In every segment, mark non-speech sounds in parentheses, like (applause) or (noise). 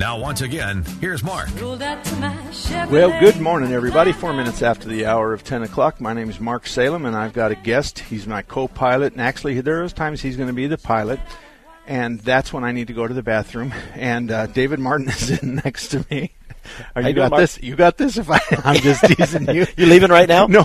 Now, once again, here's Mark. Well, good morning, everybody. Four minutes after the hour of 10 o'clock. My name is Mark Salem, and I've got a guest. He's my co pilot, and actually, there are times he's going to be the pilot, and that's when I need to go to the bathroom. (laughs) And uh, David Martin (laughs) is in next to me. Are you, you got doing, this? You got this? If I, (laughs) I'm just teasing you. you leaving right now? No,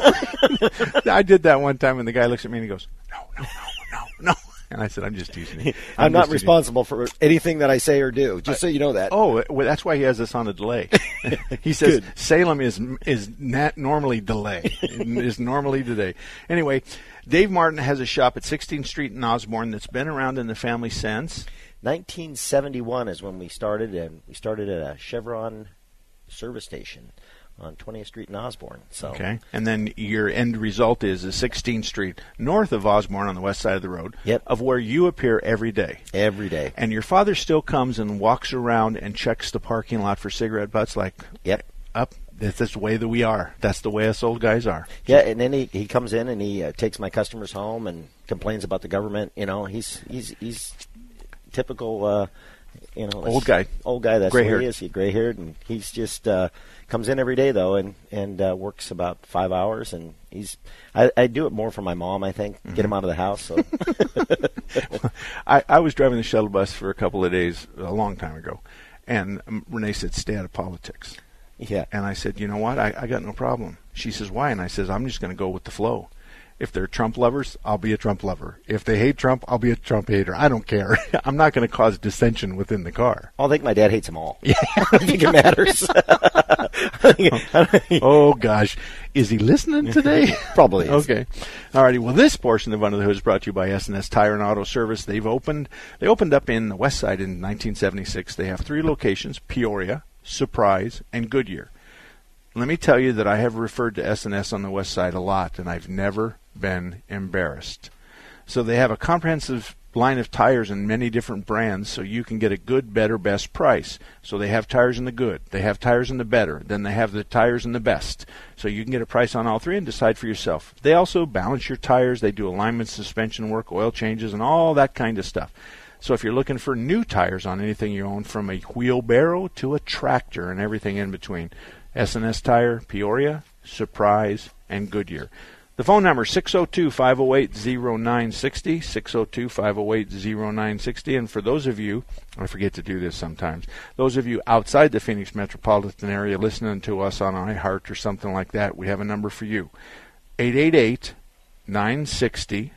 I did that one time, and the guy looks at me and he goes, "No, no, no, no, no." And I said, "I'm just teasing you. (laughs) I'm, I'm not responsible for anything that I say or do. Just so you know that. Oh, well, that's why he has this on a delay. (laughs) he says Good. Salem is is not normally delay. is normally today. Anyway, Dave Martin has a shop at 16th Street in Osborn that's been around in the family since. 1971 is when we started, and we started at a Chevron service station on 20th Street in Osborn. So Okay, and then your end result is is 16th Street north of Osborn on the west side of the road. Yep. Of where you appear every day. every day. And your father still comes and walks around and checks the parking lot for cigarette butts. Like, Yep. up. That's just the way that we are. That's the way us old guys are. Yeah, and then he, he comes in and he uh, takes my customers home and complains about the government. You know, he's he's he's typical. Uh, you know, Old guy. Old guy. That's Gray-haired. he is. He's gray haired, and he's just uh, comes in every day though, and and uh, works about five hours, and he's. I, I do it more for my mom. I think Mm-hmm. get him out of the house. So (laughs) I, I was driving the shuttle bus for a couple of days a long time ago, and Renee said, "Stay out of politics." yeah, And I said, "You know what? I, I got no problem." She says, "Why?" And I says, "I'm just going to go with the flow. If they're Trump lovers, I'll be a Trump lover. If they hate Trump, I'll be a Trump hater. I don't care. (laughs) I'm not going to cause dissension within the car." I think my dad hates them all. (laughs) Yeah, (laughs) I don't think it matters. oh gosh, is he listening today? Probably is. Okay. Alrighty. Well, this portion of Under the Hood is brought to you by S&S Tire and Auto Service. They've opened. They opened up in the West Side in 1976. They have three locations: Peoria, Surprise, and Goodyear. Let me tell you that I have referred to S&S on the West Side a lot, and I've never been embarrassed. So they have a comprehensive line of tires in many different brands so you can get a good, better, best price. So they have tires in the good, they have tires in the better, then they have the tires in the best. So you can get a price on all three and decide for yourself. They also balance your tires, they do alignment, suspension work, oil changes, and all that kind of stuff. So if you're looking for new tires on anything you own, from a wheelbarrow to a tractor and everything in between, S&S Tire, Peoria, Surprise, and Goodyear. The phone number is 602-508-0960, 602-508-0960. And for those of you, I forget to do this sometimes, those of you outside the Phoenix metropolitan area listening to us on iHeart or something like that, we have a number for you. 888-960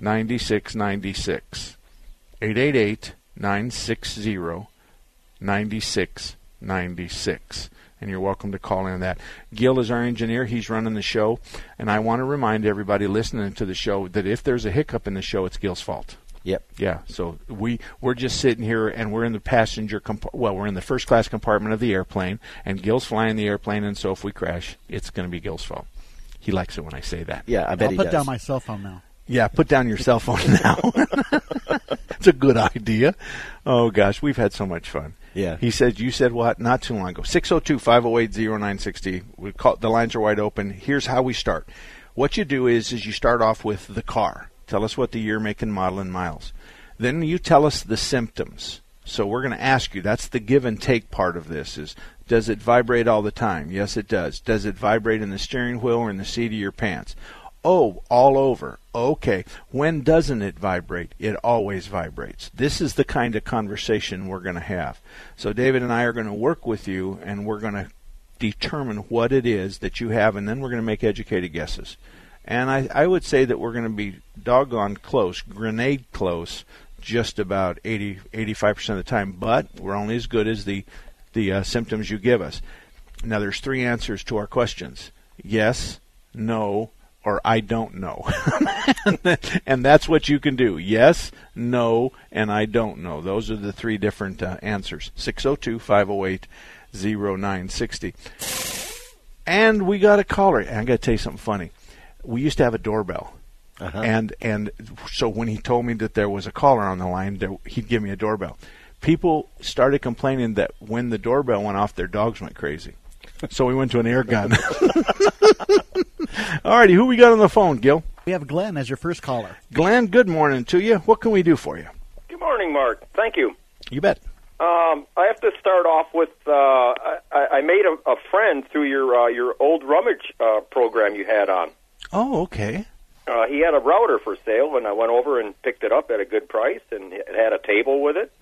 9696. 888 960 9696. And you're welcome to call in that. Gil is our engineer. He's running the show. And I want to remind everybody listening to the show that if there's a hiccup in the show, it's Gil's fault. yep. Yeah, so we we're just sitting here and we're in the passenger comp- well, we're in the first class compartment of the airplane and Gil's flying the airplane and so if we crash, it's going to be Gil's fault. He likes it when I say that. Yeah, I bet I'll he put does. down my cell phone now. Yeah, put down your cell phone (laughs) now. (laughs) it's a good idea. Oh gosh, we've had so much fun. Yeah. He said you said what not too long ago. 602-508-0960. We call the lines are wide open. Here's how we start. What you do is is you start off with the car. Tell us what the year, make and model and miles. Then you tell us the symptoms. So we're going to ask you. That's the give and take part of this. Is does it vibrate all the time? Yes, it does. Does it vibrate in the steering wheel or in the seat of your pants? Oh, all over. Okay. When doesn't it vibrate? It always vibrates. This is the kind of conversation we're going to have. So David and I are going to work with you and we're going to determine what it is that you have and then we're going to make educated guesses. And I, I would say that we're going to be doggone close, grenade close, just about 80, 85% of the time. But we're only as good as the, the uh, symptoms you give us. Now, there's three answers to our questions yes, no, or I don't know. (laughs) and that's what you can do. Yes, no, and I don't know. Those are the three different uh, answers. 602 508 0960. And we got a caller. And I got to tell you something funny. We used to have a doorbell. Uh-huh. And and so when he told me that there was a caller on the line, there, he'd give me a doorbell. People started complaining that when the doorbell went off, their dogs went crazy. So we went to an air gun. (laughs) All righty, who we got on the phone, Gil? We have Glenn as your first caller. Glenn, good morning to you. What can we do for you? Good morning, Mark. Thank you. You bet. Um, I have to start off with uh, I, I made a, a friend through your uh, your old rummage uh, program you had on. Oh, okay. Uh, he had a router for sale, and I went over and picked it up at a good price, and it had a table with it.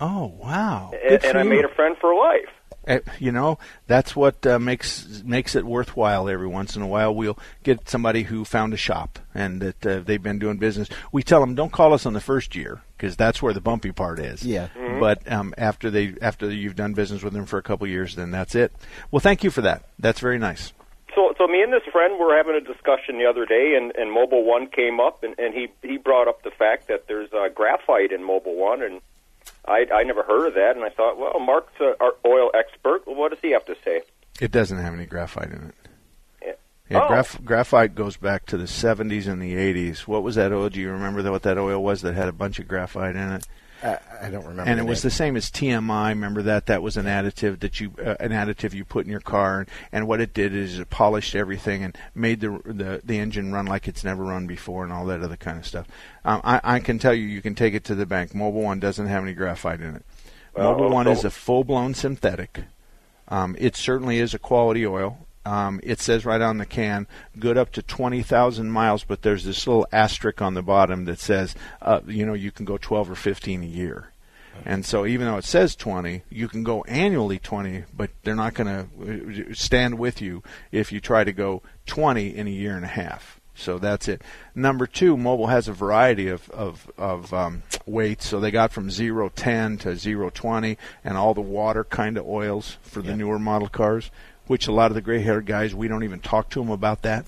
Oh, wow. And, Good for and I made a friend for life. Uh, you know that's what uh, makes makes it worthwhile every once in a while. We'll get somebody who found a shop and that uh, they've been doing business. We tell them don't call us on the first year because that's where the bumpy part is. Yeah. but um, after they after you've done business with them for a couple of years then that's it. Well thank you for that. That's very nice. So, so me and this friend were having a discussion the other day, and, and Mobil One came up, and, and he he brought up the fact that there's uh, graphite in Mobil One, and I I never heard of that, and I thought, well, Mark's a, our oil expert. Well, what does he have to say? it doesn't have any graphite in it Yeah. yeah, Oh. graph- graphite goes back to the 70s and the 80s. What was that oil? Do you remember that, what that oil was that had a bunch of graphite in it? I, I don't remember. and it the was the same as TMI. Remember that? That was an additive that you uh, an additive you put in your car, and, and what it did is it polished everything and made the the the engine run like it's never run before, and all that other kind of stuff. Um, I, I can tell you, you can take it to the bank. Mobil One doesn't have any graphite in it. Well, Mobil One so- is a full blown synthetic. Um, it certainly is a quality oil. Um, it says right on the can, good up to 20,000 miles, but there's this little asterisk on the bottom that says, uh, you know, you can go 12 or 15 a year. And so even though it says 20, you can go annually 20, but they're not going to stand with you if you try to go 20 in a year and a half. So that's it. Number two, Mobil has a variety of of, of um, weights. So they got from zero ten to zero twenty, and all the water kind of oils for the newer model cars. Which a lot of the gray-haired guys, we don't even talk to them about that.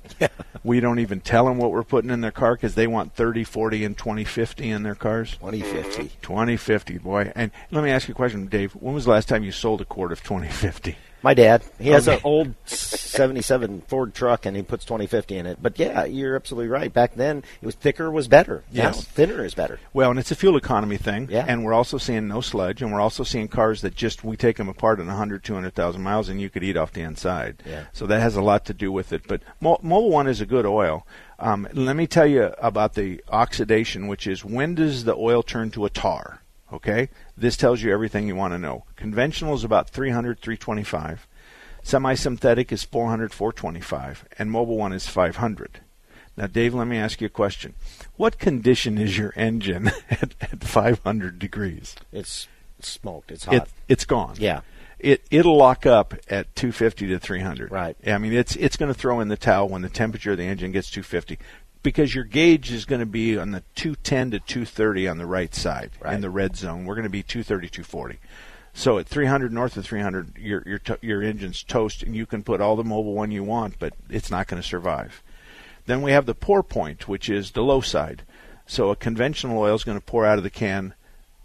(laughs) we don't even tell them what we're putting in their car because they want 30, 40, and 2050 in their cars. 2050. 2050, boy. And let me ask you a question, Dave. When was the last time you sold a quart of 2050? My dad, he has Okay. an old '77 Ford truck, and he puts 2050 in it. But yeah, you're absolutely right. Back then, it was thicker was better. Now, thinner is better. Well, and it's a fuel economy thing. Yeah. And we're also seeing no sludge, and we're also seeing cars that just we take them apart in 100, 200,000 miles, and you could eat off the inside. Yeah. So that has a lot to do with it. But Mo- Mobil One is a good oil. Um, let me tell you about the oxidation, which is when does the oil turn to a tar? Okay, this tells you everything you want to know. Conventional is about 300, 325. Semi-synthetic is 400, 425, and Mobil One is 500. Now, Dave, let me ask you a question. What condition is your engine (laughs) at, at 500 degrees? It's smoked. It's hot. It, it's gone. Yeah. It it'll lock up at 250 to 300. Right. I mean, it's it's going to throw in the towel when the temperature of the engine gets 250 because your gauge is going to be on the 210 to 230 on the right side in the red zone. We're going to be 230 240. So at 300 north of 300, your your your engine's toast, and you can put all the Mobil One you want, but it's not going to survive. Then we have the pour point, which is the low side. So a conventional oil is going to pour out of the can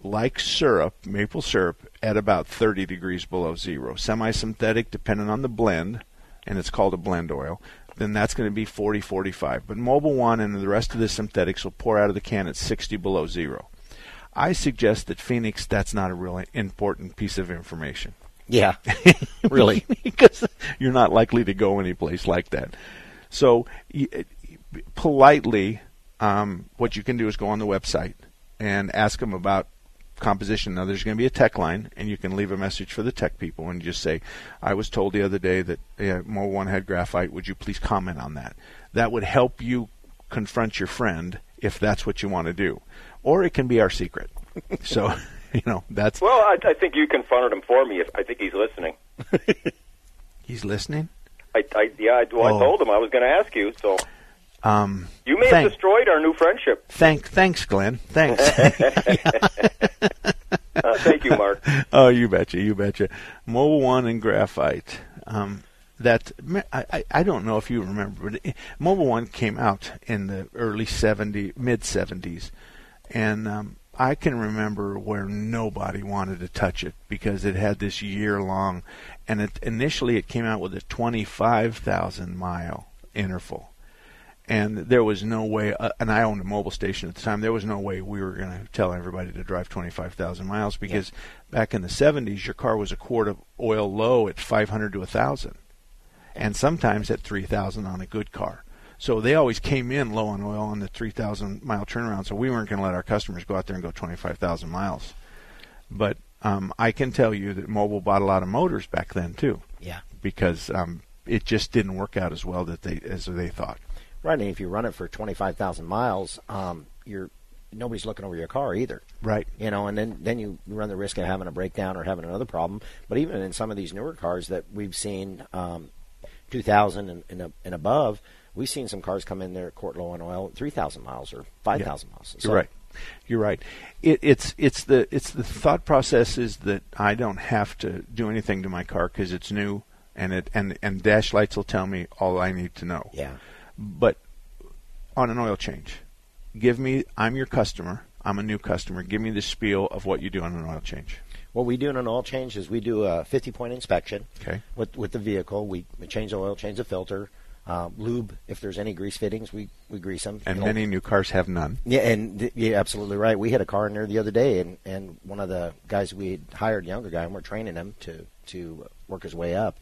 like syrup, maple syrup, at about 30 degrees below zero. Semi synthetic, depending on the blend, and it's called a blend oil, then that's going to be 40, 45. But Mobil One and the rest of the synthetics will pour out of the can at 60 below zero. I suggest that Phoenix, that's not a really important piece of information. yeah, (laughs) really. because you're not likely to go anyplace like that. So, politely, um, what you can do is go on the website and ask them about composition. Now, there's going to be a tech line, and you can leave a message for the tech people and just say, "I was told the other day that uh, Mo One had graphite. Would you please comment on that?" That would help you confront your friend if that's what you want to do, or it can be our secret. (laughs) so, you know, that's Well, I, I think you confronted him for me. If I think he's listening. (laughs) he's listening. I, I yeah, I, well, Oh. I told him I was going to ask you. So Um, You may thank- have destroyed our new friendship. Thank, thanks, Glenn. Thanks. (laughs) Uh, thank you, Mark. (laughs) oh, you betcha, you betcha. Mobil One and Graphite. Um, that I, I- don't know if you remember, but it, Mobil One came out in the early 70, mid 70s, and um, I can remember where nobody wanted to touch it because it had this year long, and it, initially it came out with a 25,000 mile interval and there was no way. Uh, and I owned a Mobil station at the time. There was no way we were going to tell everybody to drive 25,000 miles because back in the 70s, your car was a quart of oil low at 500 to 1,000, and sometimes at 3,000 on a good car. So they always came in low on oil on the 3,000 mile turnaround. So we weren't going to let our customers go out there and go 25,000 miles. But um, I can tell you that Mobil bought a lot of motors back then too, Yeah. because um, it just didn't work out as well that they as they thought. Right, and if you run it for twenty five thousand miles, um, you're nobody's looking over your car either. Right. You know, and then then you run the risk of having a breakdown or having another problem. But even in some of these newer cars that we've seen, um, two thousand and, and, above, we've seen some cars come in there at quart low on oil, three thousand miles or five thousand miles. You're right. You're right. It, it's it's the it's the thought process is that I don't have to do anything to my car because it's new, and it and and dash lights will tell me all I need to know. Yeah. But on an oil change, give me. I'm your customer. I'm a new customer. Give me the spiel of what you do on an oil change. What we do in an oil change is we do a 50 point inspection Okay. with with the vehicle. We, change the oil, change the filter, uh, lube. If there's any grease fittings, we, we grease them. And You know, many new cars have none. Yeah, and th- you're absolutely right. We had a car in there the other day, and, and one of the guys we had hired, younger guy, and we're training him to to work his way up.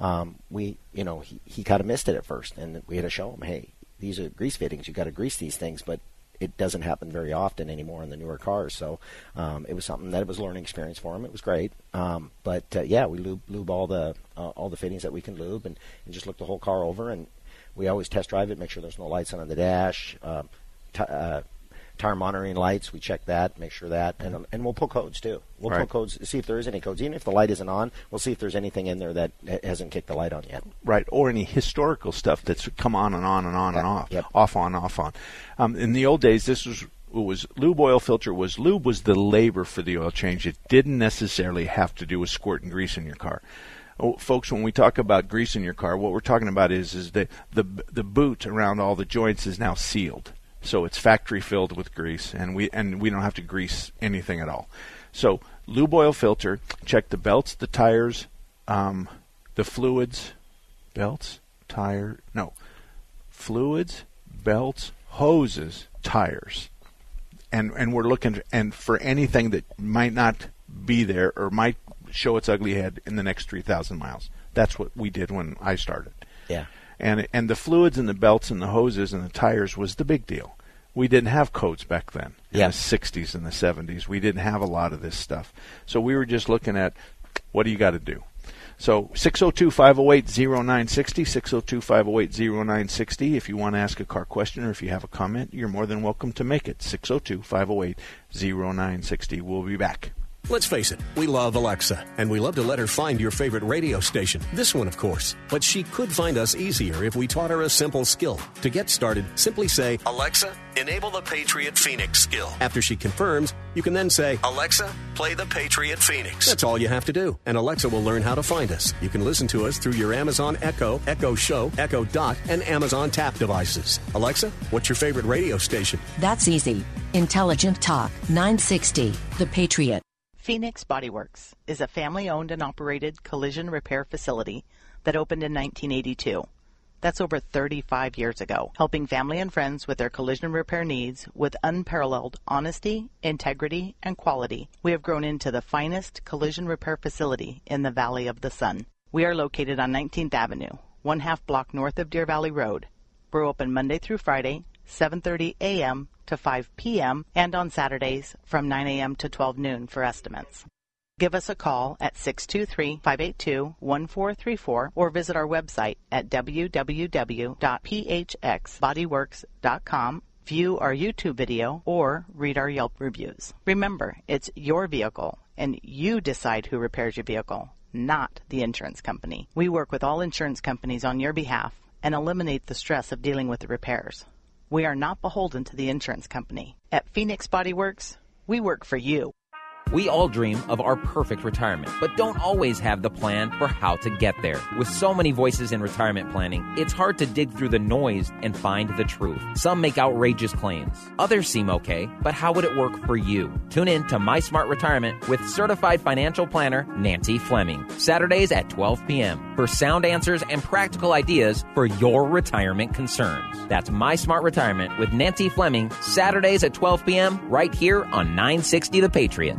Um, we, you know, he, he kind of missed it at first, and we had to show him, hey, these are grease fittings. You got to grease these things, but it doesn't happen very often anymore in the newer cars. So um, it was something that it was a learning experience for him. It was great, um, but uh, yeah, we lube, lube all the uh, all the fittings that we can lube, and, and just look the whole car over and we always test drive it, make sure there's no lights on the dash, um, t- uh, tire monitoring lights. We check that, make sure that, and and we'll pull codes too. We'll Right. pull codes, see if there is any codes. Even if the light isn't on, we'll see if there's anything in there that hasn't kicked the light on yet. right? Or any historical stuff that's come on and on and on and off, yep. off on, off on. Um, in the old days, this was it was lube oil filter was lube was the labor for the oil change. It didn't necessarily have to do with squirting grease in your car. Oh, folks, when we talk about grease in your car, what we're talking about is is the the the boot around all the joints is now sealed. So it's factory filled with grease, and we and we don't have to grease anything at all. So lube oil filter, check the belts, the tires, um, the fluids, belts, tire, no, fluids, belts, hoses, tires, and and we're looking and for anything that might not be there or might show its ugly head in the next three thousand miles. That's what we did when I started Yeah. And and the fluids and the belts and the hoses and the tires was the big deal. We didn't have codes back then in Yeah. the 60s and the 70s. We didn't have a lot of this stuff. So we were just looking at what do you got to do. So 602-508-0960, 602-508-0960. If you want to ask a car question or if you have a comment, you're more than welcome to make it. 602-508-0960. We'll be back. Let's face it, we love Alexa, and we love to let her find your favorite radio station. This one, of course. But she could find us easier if we taught her a simple skill. To get started, simply say, Alexa, enable the Patriot Phoenix skill. After she confirms, you can then say, Alexa, play the Patriot Phoenix. That's all you have to do, and Alexa will learn how to find us. You can listen to us through your Amazon Echo, Echo Show, Echo Dot, and Amazon Tap devices. Alexa, what's your favorite radio station? That's easy. Intelligent Talk 960, The Patriot. Phoenix Bodyworks is a family owned and operated collision repair facility that opened in 1982. That's over 35 years ago, helping family and friends with their collision repair needs with unparalleled honesty, integrity, and quality. We have grown into the finest collision repair facility in the Valley of the Sun. We are located on 19th Avenue, one half block north of Deer Valley Road. We're open Monday through Friday, 7:30 a.m. to 5 p.m. and on Saturdays from 9 a.m. to 12 noon for estimates. Give us a call at 623-582-1434 or visit our website at www.phxbodyworks.com. View our YouTube video or read our Yelp reviews. Remember, it's your vehicle and you decide who repairs your vehicle, not the insurance company. We work with all insurance companies on your behalf and eliminate the stress of dealing with the repairs. We are not beholden to the insurance company. At Phoenix Body Works, we work for you. We all dream of our perfect retirement, but don't always have the plan for how to get there. With so many voices in retirement planning, it's hard to dig through the noise and find the truth. Some make outrageous claims. Others seem okay, but how would it work for you? Tune in to My Smart Retirement with certified financial planner Nancy Fleming. Saturdays at 12 p.m. for sound answers and practical ideas for your retirement concerns. That's My Smart Retirement with Nancy Fleming, Saturdays at 12 p.m. right here on 960 The Patriot.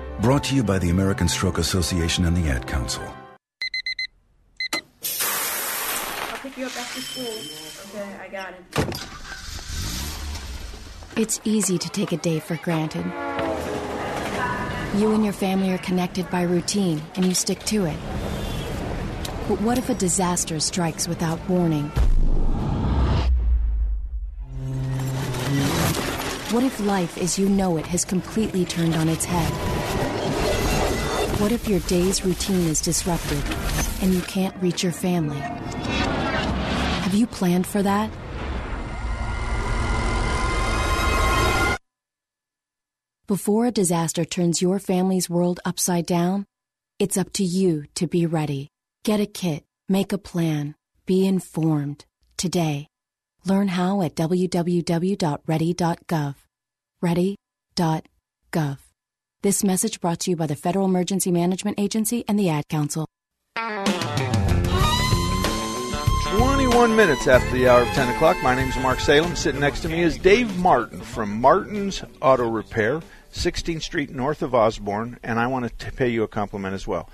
Brought to you by the American Stroke Association and the Ad Council. I'll pick you up after school. Okay, I got it. It's easy to take a day for granted. You and your family are connected by routine, and you stick to it. But what if a disaster strikes without warning? What if life as you know it has completely turned on its head? What if your day's routine is disrupted and you can't reach your family? Have you planned for that? Before a disaster turns your family's world upside down, it's up to you to be ready. Get a kit, make a plan, be informed today. Learn how at www.ready.gov. Ready.gov. This message brought to you by the Federal Emergency Management Agency and the Ad Council. 21 minutes after the hour of 10 o'clock. My name is Mark Salem. Sitting next to me is Dave Martin from Martin's Auto Repair, 16th Street north of Osborn, and I want to pay you a compliment as well.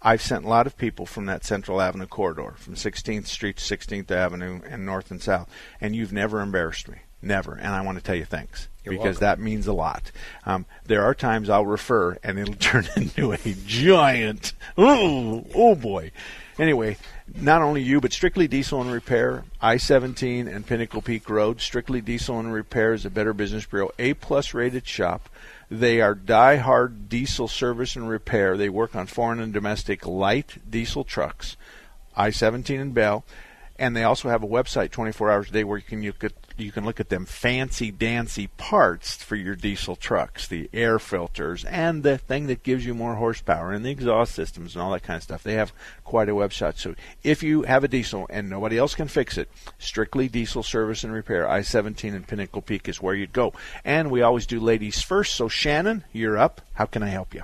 I've sent a lot of people from that Central Avenue corridor, from 16th Street to 16th Avenue and north and south, and you've never embarrassed me. Never. And I want to tell you thanks You're because welcome. that means a lot. Um, there are times I'll refer and it'll (laughs) turn into a giant, oh, oh boy. Anyway, not only you, but Strictly Diesel and Repair, I-17 and Pinnacle Peak Road. Strictly Diesel and Repair is a Better Business Bureau A-plus rated shop. They are die-hard diesel service and repair. They work on foreign and domestic light diesel trucks, I-17 and Bell, and they also have a website 24 hours a day where you can you could you can look at them fancy dancy parts for your diesel trucks, the air filters and the thing that gives you more horsepower and the exhaust systems and all that kind of stuff. They have quite a website. So if you have a diesel and nobody else can fix it, strictly diesel service and repair, I-17 and Pinnacle Peak is where you'd go. And we always do ladies first. So Shannon, you're up. How can I help you?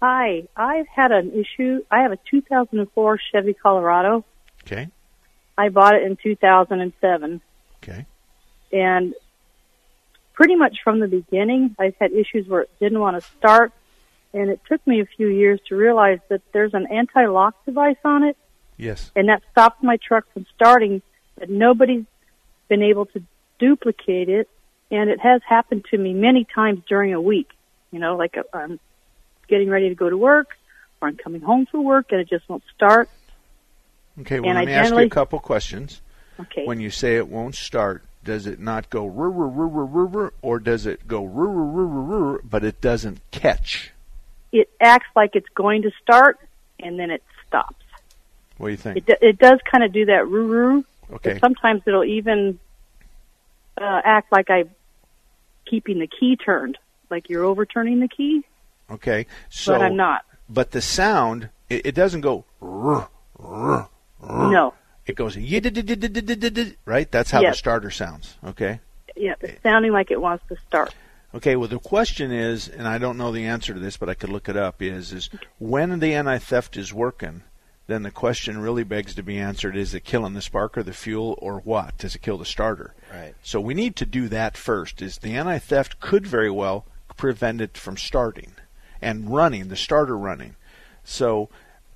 Hi, I've had an issue. I have a 2004 Chevy Colorado. Okay. I bought it in 2007. Okay. And pretty much from the beginning, I've had issues where it didn't want to start. And it took me a few years to realize that there's an anti-lock device on it. Yes. And that stops my truck from starting, but nobody's been able to duplicate it. And it has happened to me many times during a week. You know, like uh, I'm getting ready to go to work or I'm coming home from work and it just won't start. Okay, well, And let I me ask you a couple questions. Okay. When you say it won't start, does it not go rur, or does it go rur, but it doesn't catch? It acts like it's going to start and then it stops. What do you think? It, do- it does kind of do that roo roo. Okay. Sometimes it'll even uh, act like I'm keeping the key turned, like you're overturning the key, Okay, so but I'm not. But the sound, it, it doesn't go. No. It goes right. That's how the starter sounds. Okay. Yeah, it's sounding like it wants to start. Okay. Well, the question is, and I don't know the answer to this, but I could look it up. Is is when the anti theft is working, then the question really begs to be answered: Is it killing the spark or the fuel, or what? Does it kill the starter? Right. So we need to do that first. Is the anti theft could very well prevent it from starting and running, the starter running. So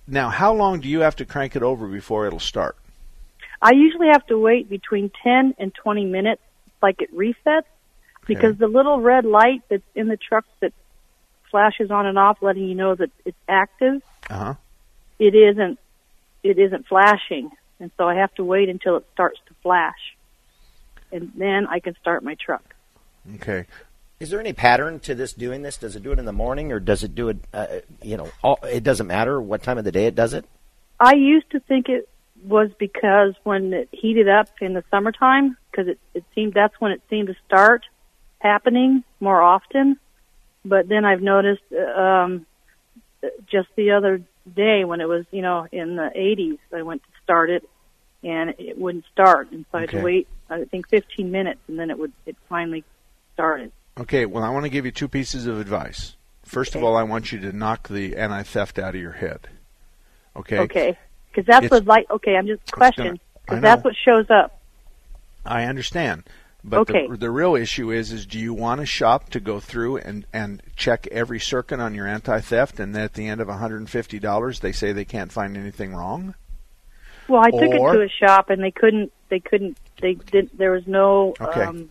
now, how long do you have to crank it over before it'll start? I usually have to wait between 10 and 20 minutes, like it resets, because the little red light that's in the truck that flashes on and off, letting you know that it's active, Uh huh. it isn't. It isn't flashing, and so I have to wait until it starts to flash, and then I can start my truck. Okay. Is there any pattern to this doing this? Does it do it in the morning, or does it do it? Uh, you know, all, it doesn't matter what time of the day it does it. I used to think it was because when it heated up in the summertime, because it, it seemed that's when it seemed to start happening more often. But then I've noticed um, just the other day when it was, you know, in the 80s, I went to start it and it wouldn't start, and so I had to wait. I think 15 minutes, and then it would it finally started. Okay, well, I want to give you two pieces of advice. First of all, I want you to knock the anti theft out of your head. Okay? Okay, because that's It's- what like. Okay, I'm just question because that's what shows up. I understand. But Okay. the, the real issue is is do you want a shop to go through and, and check every circuit on your anti theft and then at the end of $150 they say they can't find anything wrong? Well, I took it to a shop and they couldn't. They couldn't. They didn't. There was no. Okay. Um,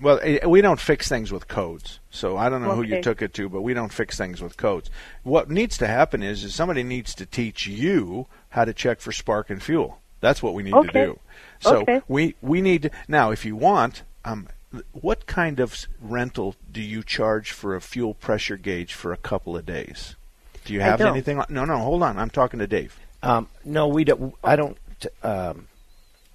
Well, eh, we don't fix things with codes. So I don't know who you took it to, but we don't fix things with codes. What needs to happen is, is somebody needs to teach you how to check for spark and fuel. That's what we need to Okay. do. So Okay. we we need to, now if you want, um, what kind of rental do you charge for a fuel pressure gauge for a couple of days? Do you have anything? on- No, no, hold on. I'm talking to Dave. Um, no, we don't. I don't. Um,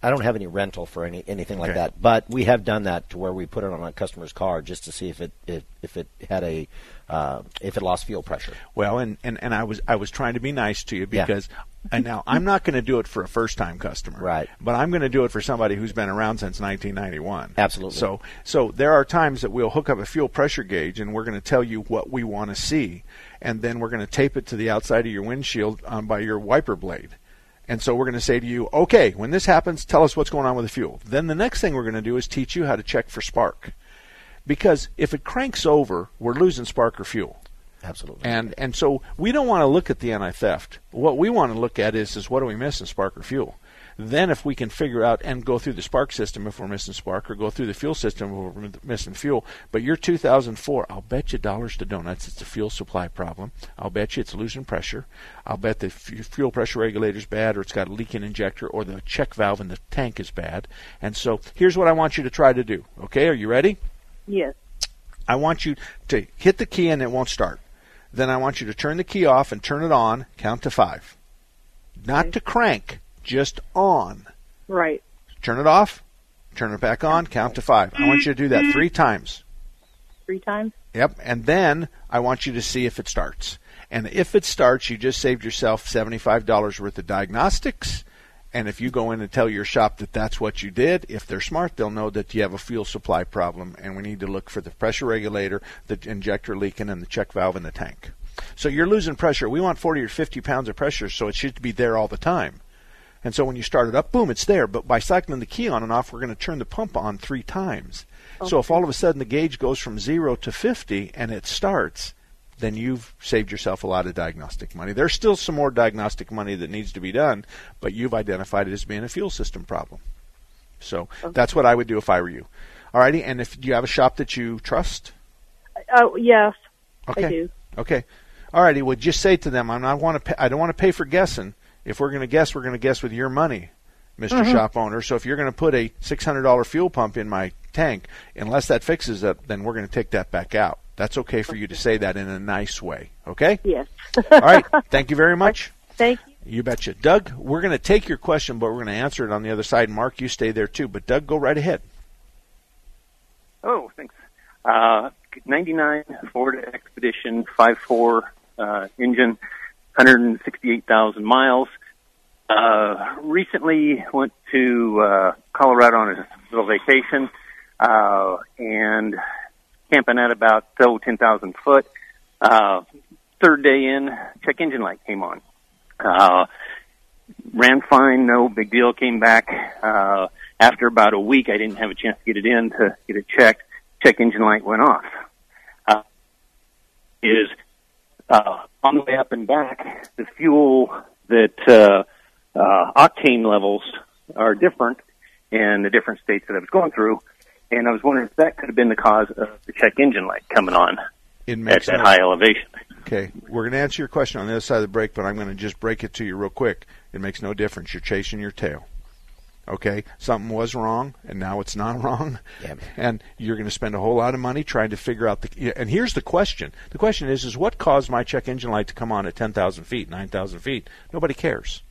I don't have any rental for any anything like Okay. that. But we have done that to where we put it on a customer's car just to see if it if, if it had a uh, if it lost fuel pressure. Well, and, and, and I was I was trying to be nice to you Yeah. because and now I'm not going to do it for a first time customer, Right. But I'm going to do it for somebody who's been around since 1991. Absolutely. So so there are times that we'll hook up a fuel pressure gauge and we're going to tell you what we want to see, and then we're going to tape it to the outside of your windshield um, by your wiper blade. And so we're going to say to you, okay, when this happens, tell us what's going on with the fuel. Then the next thing we're going to do is teach you how to check for spark. Because if it cranks over, we're losing spark or fuel. Absolutely. And and so we don't want to look at the anti-theft. What we want to look at is is what do we miss in spark or fuel. Then if we can figure out and go through the spark system if we're missing spark or go through the fuel system if we're missing fuel. But your 2004, I'll bet you dollars to donuts it's a fuel supply problem. I'll bet you it's losing pressure. I'll bet the f- fuel pressure regulator's bad or it's got a leaking injector or the check valve in the tank is bad. And so here's what I want you to try to do. Okay, are you ready? yes. I want you to hit the key and it won't start. Then I want you to turn the key off and turn it on, count to five. Not to crank, just on. Right. Turn it off, turn it back on, count to five. I want you to do that three times. Three times. Yep. And then I want you to see if it starts. And if it starts, you just saved yourself $75 worth of diagnostics. And if you go in and tell your shop that that's what you did, if they're smart, they'll know that you have a fuel supply problem and we need to look for the pressure regulator, the injector leaking, and the check valve in the tank. So you're losing pressure. We want 40 or 50 pounds of pressure, so it should be there all the time. And so when you start it up, boom, it's there. But by cycling the key on and off, we're going to turn the pump on three times. So if all of a sudden the gauge goes from zero to 50 and it starts, then you've saved yourself a lot of diagnostic money. There's still some more diagnostic money that needs to be done, but you've identified it as being a fuel system problem. So that's what I would do if I were you. Alrighty, and if do you have a shop that you trust? Uh, oh yes, Okay. I do. Okay. Alrighty, well just say to them, I'm not want to pay, I don't want to pay for guessing. If we're going to guess, we're going to guess with your money, mister Mhm. Shop Owner. So if you're going to put a $600 fuel pump in my tank, unless that fixes it, then we're going to take that back out. That's okay for you to say that in a nice way. Okay? Yes. All right. Thank you very (laughs) much. Thank you. You betcha. Doug, we're going to take your question, but we're going to answer it on the other side. Mark, you stay there too. But Doug, go right ahead. Oh, thanks. Uh, 99 Ford Expedition 5.4 uh, engine, 168,000 miles. Uh, recently went to uh, Colorado on a little vacation. uh, and camping at about oh, 10,000 foot. Uh, third day in, check engine light came on. Uh, ran fine, no big deal. Came back uh, after about a week. I didn't have a chance to get it in to get it checked. Check engine light went off. Uh, is uh, on the way up and back, the fuel that uh, uh, octane levels are different in the different states that I was going through, and I was wondering if that could have been the cause of the check engine light coming on at makes that high elevation. Okay, we're going to answer your question on the other side of the break, but I'm going to just break it to you real quick. It makes no difference. You're chasing your tail. Okay, something was wrong, and now it's not (laughs) wrong, Yeah. and you're going to spend a whole lot of money trying to figure out the. And here's the question: the question is, is what caused my check engine light to come on at 10,000 feet, 9,000 feet? Nobody cares.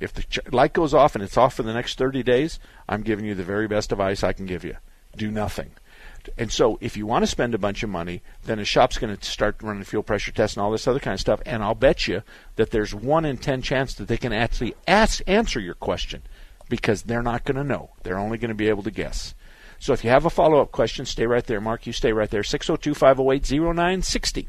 If the ch- light goes off and it's off for the next 30 days, I'm giving you the very best advice I can give you. Do nothing. And so, if you want to spend a bunch of money, then a shop's going to start running fuel pressure tests and all this other kind of stuff. And I'll bet you that there's one in ten chance that they can actually ask, answer your question because they're not going to know. They're only going to be able to guess. So, if you have a follow up question, stay right there. Mark, you stay right there. 602 508 0960.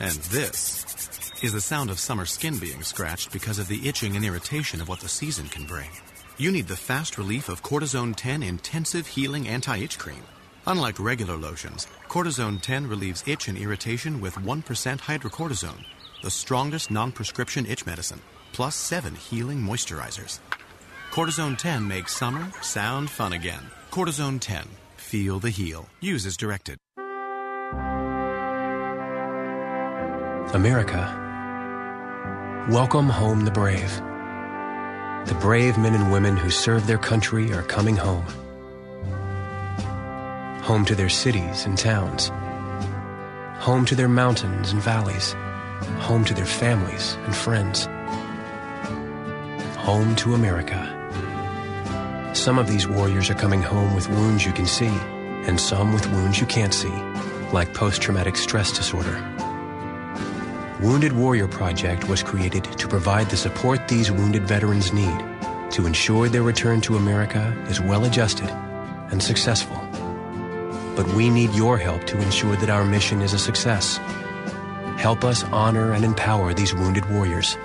And this is the sound of summer skin being scratched because of the itching and irritation of what the season can bring. You need the fast relief of Cortisone 10 Intensive Healing Anti Itch Cream. Unlike regular lotions, Cortisone 10 relieves itch and irritation with 1% hydrocortisone, the strongest non prescription itch medicine, plus 7 healing moisturizers. Cortisone 10 makes summer sound fun again. Cortisone 10. Feel the heal. Use as directed. America. Welcome home the brave. The brave men and women who serve their country are coming home. Home to their cities and towns. Home to their mountains and valleys. Home to their families and friends. Home to America. Some of these warriors are coming home with wounds you can see, and some with wounds you can't see, like post traumatic stress disorder. Wounded Warrior Project was created to provide the support these wounded veterans need to ensure their return to America is well adjusted and successful. But we need your help to ensure that our mission is a success. Help us honor and empower these wounded warriors.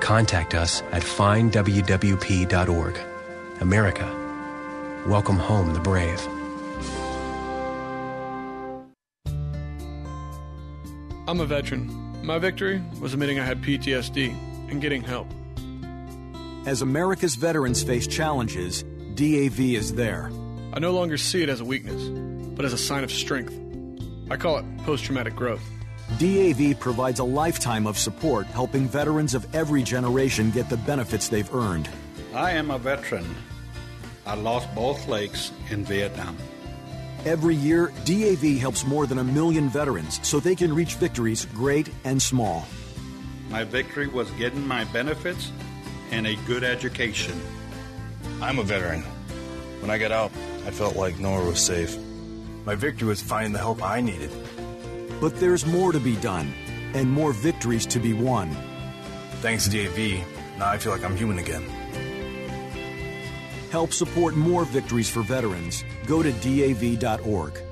Contact us at findwwp.org. America, welcome home the brave. I'm a veteran. My victory was admitting I had PTSD and getting help. As America's veterans face challenges, DAV is there. I no longer see it as a weakness, but as a sign of strength. I call it post traumatic growth. DAV provides a lifetime of support helping veterans of every generation get the benefits they've earned. I am a veteran. I lost both legs in Vietnam. Every year, DAV helps more than a million veterans so they can reach victories great and small. My victory was getting my benefits and a good education. I'm a veteran. When I got out, I felt like nowhere was safe. My victory was finding the help I needed. But there's more to be done and more victories to be won. Thanks to DAV, now I feel like I'm human again. Help support more victories for veterans. Go to DAV.org.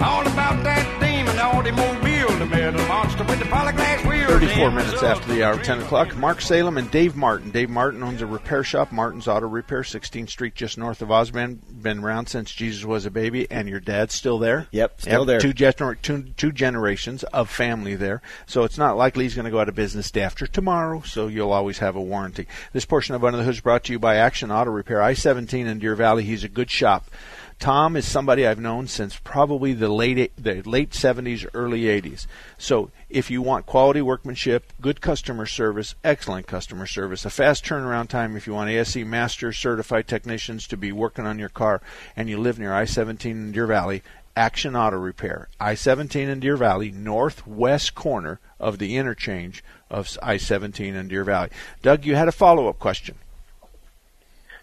All about that demon, automobile, the metal monster with the polyglass wheels. 34 minutes after the hour, 10 o'clock. Mark Salem and Dave Martin. Dave Martin owns a repair shop, Martin's Auto Repair, 16th Street, just north of Osborn. Been around since Jesus was a baby, and your dad's still there? Yep, still there. Two, gener- two, two generations of family there. So it's not likely he's going to go out of business day after tomorrow, so you'll always have a warranty. This portion of Under the Hood is brought to you by Action Auto Repair, I 17 in Deer Valley. He's a good shop. Tom is somebody I've known since probably the late the late 70s, early 80s. So if you want quality workmanship, good customer service, excellent customer service, a fast turnaround time, if you want ASE Master certified technicians to be working on your car, and you live near I-17 in Deer Valley, Action Auto Repair, I-17 in Deer Valley, northwest corner of the interchange of I-17 in Deer Valley. Doug, you had a follow-up question.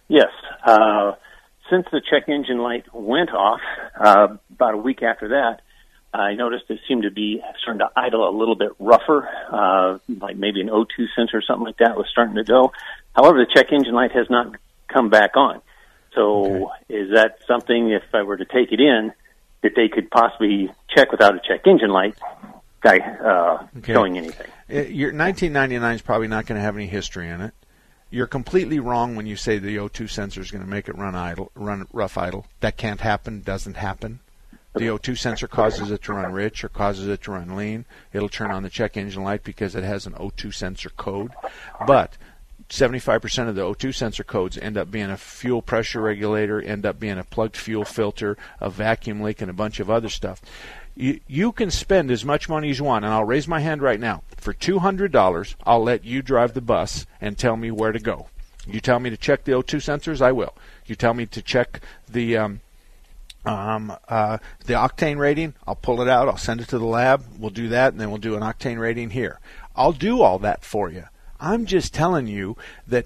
Yes. Uh, since the check engine light went off, uh, about a week after that, I noticed it seemed to be starting to idle a little bit rougher, uh, like maybe an O2 sensor or something like that was starting to go. However, the check engine light has not come back on. So is that something, if I were to take it in, that they could possibly check without a check engine light guy, uh, Okay. showing anything? Uh, Your 1999 is probably not going to have any history in it. You're completely wrong when you say the O2 sensor is going to make it run idle, run rough idle. That can't happen. Doesn't happen. The O2 sensor causes it to run rich or causes it to run lean. It'll turn on the check engine light because it has an O2 sensor code. But 75% of the O2 sensor codes end up being a fuel pressure regulator, end up being a plugged fuel filter, a vacuum leak, and a bunch of other stuff. You, you can spend as much money as you want, and I'll raise my hand right now. For $200, I'll let you drive the bus and tell me where to go. You tell me to check the O2 sensors, I will. You tell me to check the um, um, uh, the octane rating. I'll pull it out. I'll send it to the lab. We'll do that, and then we'll do an octane rating here. I'll do all that for you. I'm just telling you that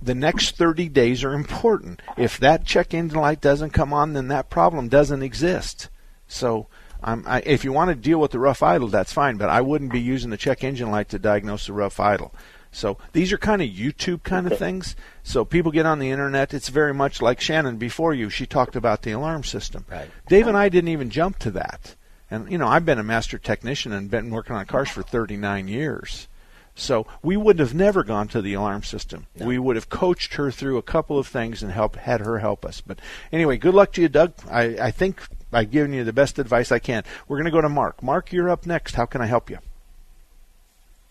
the next 30 days are important. If that check engine light doesn't come on, then that problem doesn't exist. So, um, I, if you want to deal with the rough idle, that's fine, but I wouldn't be using the check engine light to diagnose the rough idle. So these are kind of YouTube kind of things. So people get on the internet. It's very much like Shannon before you. She talked about the alarm system. Right. Dave and I didn't even jump to that. And you know, I've been a master technician and been working on cars for 39 years. So we would have never gone to the alarm system. We would have coached her through a couple of things and help had her help us. But anyway, good luck to you, Doug. I, I think I've given you the best advice I can. We're going to go to Mark. Mark, you're up next. How can I help you?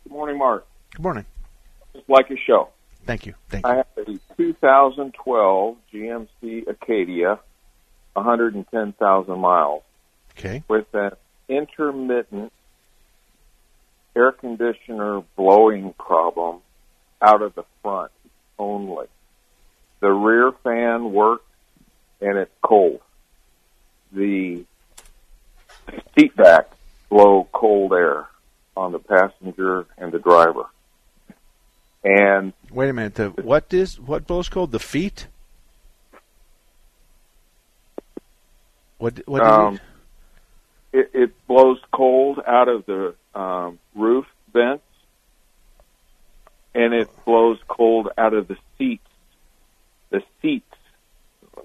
Good morning, Mark. Good morning. Just like your show. Thank you. Thank you. I have a 2012 GMC Acadia, 110,000 miles, Okay. with an intermittent air conditioner blowing problem out of the front only. The rear fan works and it's cold. The seat back blow cold air on the passenger and the driver. And Wait a minute. The, what is what blows cold? The feet? What? What? Um, it, it blows cold out of the um, roof vents, and it blows cold out of the seats. The seats,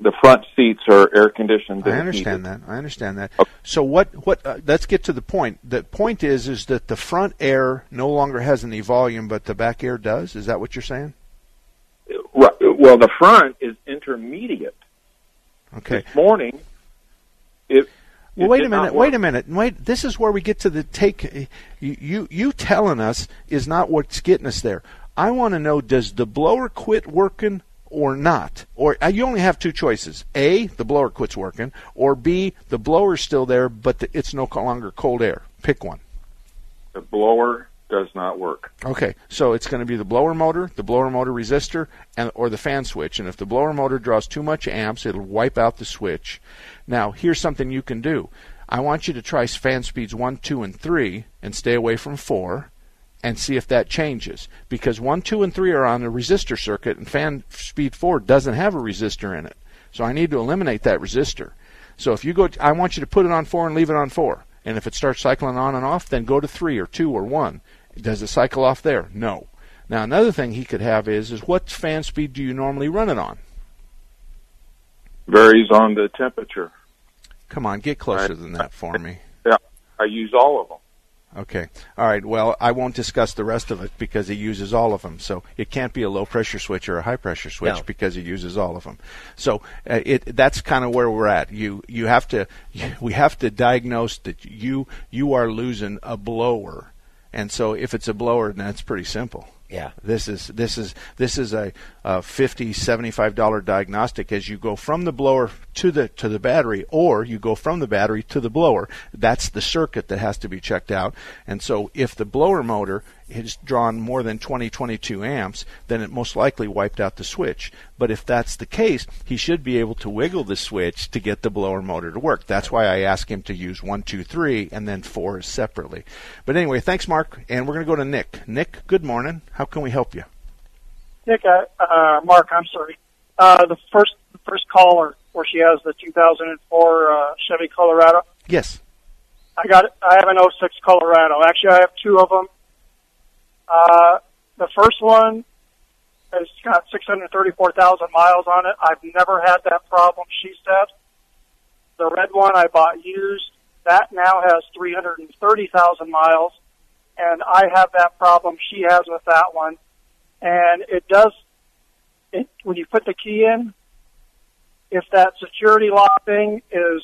the front seats are air conditioned. I understand heated. that. I understand that. So what? What? Uh, let's get to the point. The point is, is that the front air no longer has any volume, but the back air does. Is that what you're saying? Right. Well, the front is intermediate. Okay. This morning, it. Well, it wait a minute. Wait a minute. Wait. This is where we get to the take. You you, you telling us is not what's getting us there. I want to know: Does the blower quit working or not? Or uh, you only have two choices: A, the blower quits working, or B, the blower's still there, but the, it's no longer cold air. Pick one. The blower does not work. Okay, so it's going to be the blower motor, the blower motor resistor, and or the fan switch. And if the blower motor draws too much amps, it'll wipe out the switch. Now, here's something you can do. I want you to try fan speeds one, two, and three, and stay away from four, and see if that changes. Because one, two, and three are on a resistor circuit, and fan speed four doesn't have a resistor in it. So I need to eliminate that resistor. So if you go, I want you to put it on four and leave it on four. And if it starts cycling on and off, then go to three or two or one. Does it cycle off there? No. Now another thing he could have is is what fan speed do you normally run it on? Varies on the temperature. Come on, get closer Right. than that for me. Yeah, I use all of them. Okay. All right. Well, I won't discuss the rest of it because he uses all of them. So it can't be a low pressure switch or a high pressure switch No. because he uses all of them. So uh, it that's kind of where we're at. You you have to (laughs) we have to diagnose that you you are losing a blower, and so if it's a blower, then that's pretty simple. Yeah. This is this is this is a, a fifty seventy five dollar diagnostic as you go from the blower to the to the battery, or you go from the battery to the blower. That's the circuit that has to be checked out. And so, if the blower motor is drawn more than 20 22 amps, then it most likely wiped out the switch. But if that's the case, he should be able to wiggle the switch to get the blower motor to work. That's why I ask him to use one, two, three, and then four separately. But anyway, thanks, Mark. And we're going to go to Nick. Nick, good morning. How can we help you? Nick, uh, uh, Mark, I'm sorry. Uh, the first the first caller where she has the 2004 uh, Chevy Colorado. Yes. I got it. I have an 06 Colorado. Actually, I have two of them. Uh, the first one has got 634,000 miles on it. I've never had that problem. She said. The red one I bought used. That now has 330,000 miles, and I have that problem she has with that one. And it does it, when you put the key in, if that security lock thing is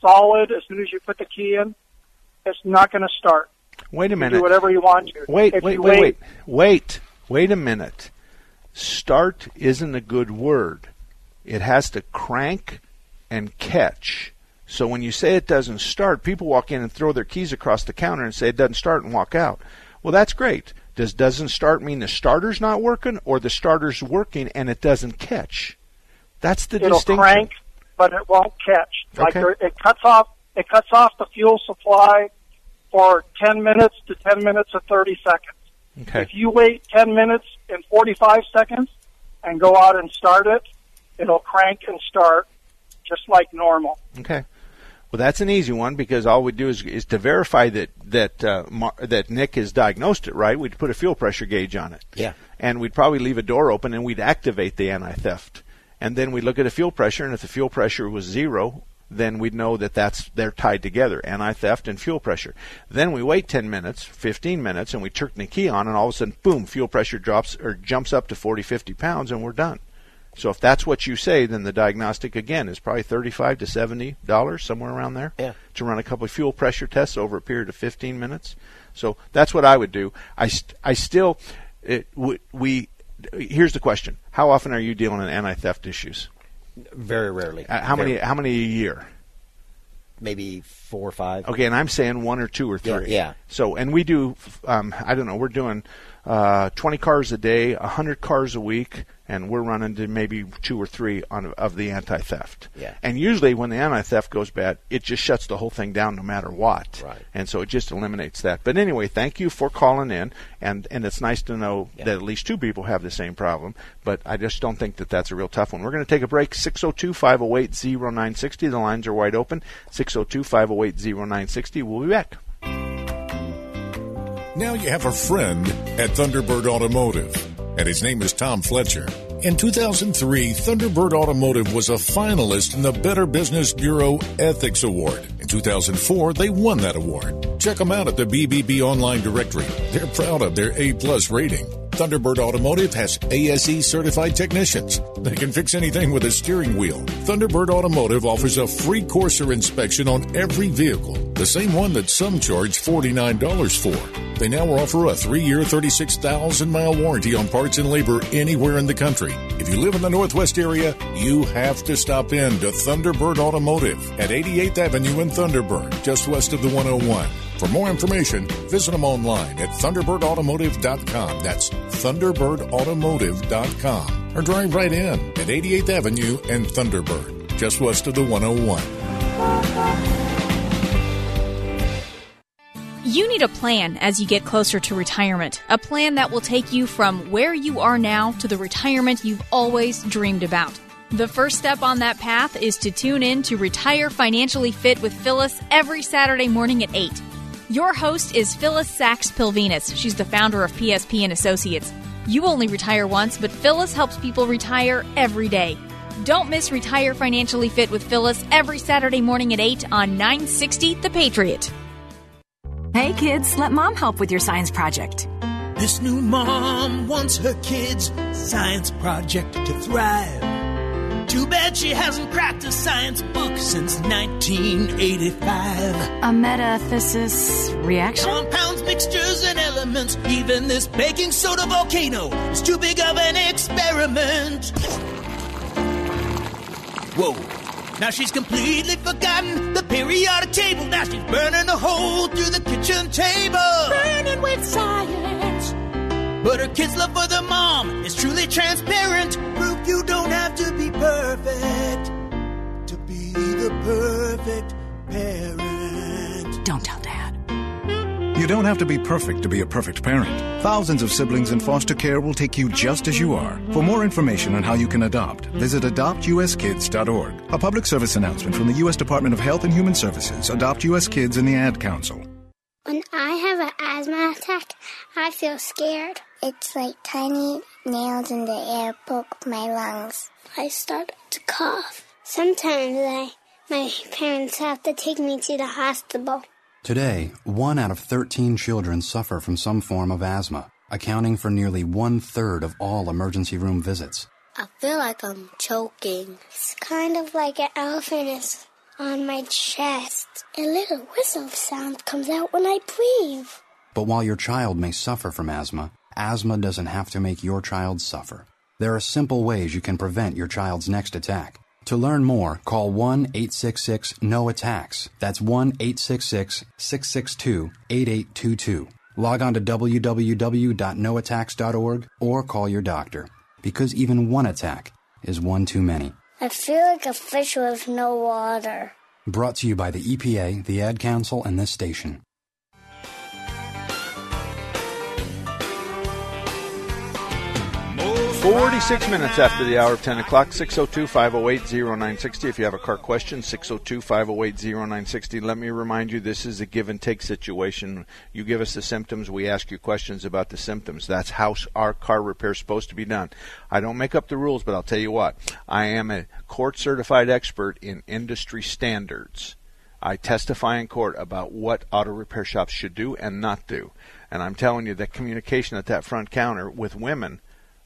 solid as soon as you put the key in, it's not going to start. Wait a minute. do whatever you want to. Wait, If wait, wait, wait, wait, wait a minute. Start isn't a good word. It has to crank and catch. So when you say it doesn't start, people walk in and throw their keys across the counter and say it doesn't start and walk out. Well, that's great. Does doesn't start mean the starter's not working or the starter's working and it doesn't catch? That's the It'll distinction. crank, but it won't catch. Like Okay. there, it cuts off. It cuts off the fuel supply for 10 minutes to 10 minutes and 30 seconds. Okay. If you wait 10 minutes and 45 seconds and go out and start it, it'll crank and start just like normal. Okay. Well, that's an easy one because all we do is, is to verify that that uh, Mar- that Nick has diagnosed it right. We'd put a fuel pressure gauge on it. Yeah. And we'd probably leave a door open and we'd activate the anti-theft. And then we'd look at the fuel pressure, and if the fuel pressure was zero, then we'd know that that's they're tied together, anti-theft and fuel pressure. Then we wait 10 minutes, 15 minutes, and we turn the key on, and all of a sudden, boom, fuel pressure drops or jumps up to 40, 50 pounds, and we're done. So if that's what you say, then the diagnostic again is probably thirty-five to seventy dollars, somewhere around there, Yeah. to run a couple of fuel pressure tests over a period of fifteen minutes. So that's what I would do. I st- I still it, we, we here's the question: How often are you dealing in anti-theft issues? Very rarely. Uh, how many how many a year? Maybe four or five. Okay, and I'm saying one or two or Yeah, three. yeah. So, and we do, um, I don't know, we're doing uh, 20 cars a day, 100 cars a week, and we're running to maybe two or three on of the anti-theft. Yeah. And usually, when the anti-theft goes bad, it just shuts the whole thing down, no matter what. Right. And so it just eliminates that. But anyway, thank you for calling in, and and it's nice to know that at least two people have the same problem. But I just don't think that that's a real tough one. We're going to take a break. 602-508-0960. The lines are wide open. 602-508-0960. We'll be back. Now you have a friend at Thunderbird Automotive, and his name is Tom Fletcher. In 2003, Thunderbird Automotive was a finalist in the Better Business Bureau Ethics Award. In 2004, they won that award. Check them out at the BBB online directory. They're proud of their A-plus rating. Thunderbird Automotive has ASE certified technicians. They can fix anything with a steering wheel. Thunderbird Automotive offers a free Corsair inspection on every vehicle, the same one that some charge $49 for. They now offer a three year, 36,000 mile warranty on parts and labor anywhere in the country. If If you live in the Northwest area, you have to stop in to Thunderbird Automotive at 88th Avenue in Thunderbird, just west of the 101. For more information, visit them online at thunderbirdautomotive.com. That's thunderbirdautomotive.com. Or drive right in at 88th Avenue in Thunderbird, just west of the 101. You need a plan as you get closer to retirement. A plan that will take you from where you are now to the retirement you've always dreamed about. The first step on that path is to tune in to Retire Financially Fit with Phyllis every Saturday morning at 8. Your host is Phyllis Sachs Pilvinis. She's the founder of PSP and Associates. You only retire once, but Phyllis helps people retire every day. Don't miss Retire Financially Fit with Phyllis every Saturday morning at 8 on 960 The Patriot. Hey kids, let mom help with your science project. This new mom wants her kids' science project to thrive. Too bad she hasn't cracked a science book since 1985. A metathesis reaction? Compounds, mixtures, and elements. Even this baking soda volcano is too big of an experiment. Whoa. Now she's completely forgotten the periodic table. Now she's burning a hole through the kitchen table. Burning with science. But her kids' love for the mom is truly transparent. Proof you don't have to be perfect to be the perfect parent. Don't tell dad. You don't have to be perfect to be a perfect parent. Thousands of siblings in foster care will take you just as you are. For more information on how you can adopt, visit adoptuskids.org. A public service announcement from the U.S. Department of Health and Human Services, Adopt U.S. Kids, and the Ad Council. When I have an asthma attack, I feel scared. It's like tiny nails in the air poke my lungs. I start to cough. Sometimes I, my parents have to take me to the hospital. Today, one out of 13 children suffer from some form of asthma, accounting for nearly one third of all emergency room visits. I feel like I'm choking. It's kind of like an elephant is on my chest. A little whistle sound comes out when I breathe. But while your child may suffer from asthma, asthma doesn't have to make your child suffer. There are simple ways you can prevent your child's next attack. To learn more, call 1 866 NO ATTACKS. That's 1 866 662 8822. Log on to www.noattacks.org or call your doctor. Because even one attack is one too many. I feel like a fish with no water. Brought to you by the EPA, the Ad Council, and this station. 46 minutes after the hour of 10 o'clock, 602 508 0960. If you have a car question, 602 508 0960. Let me remind you this is a give and take situation. You give us the symptoms, we ask you questions about the symptoms. That's how our car repair is supposed to be done. I don't make up the rules, but I'll tell you what. I am a court certified expert in industry standards. I testify in court about what auto repair shops should do and not do. And I'm telling you that communication at that front counter with women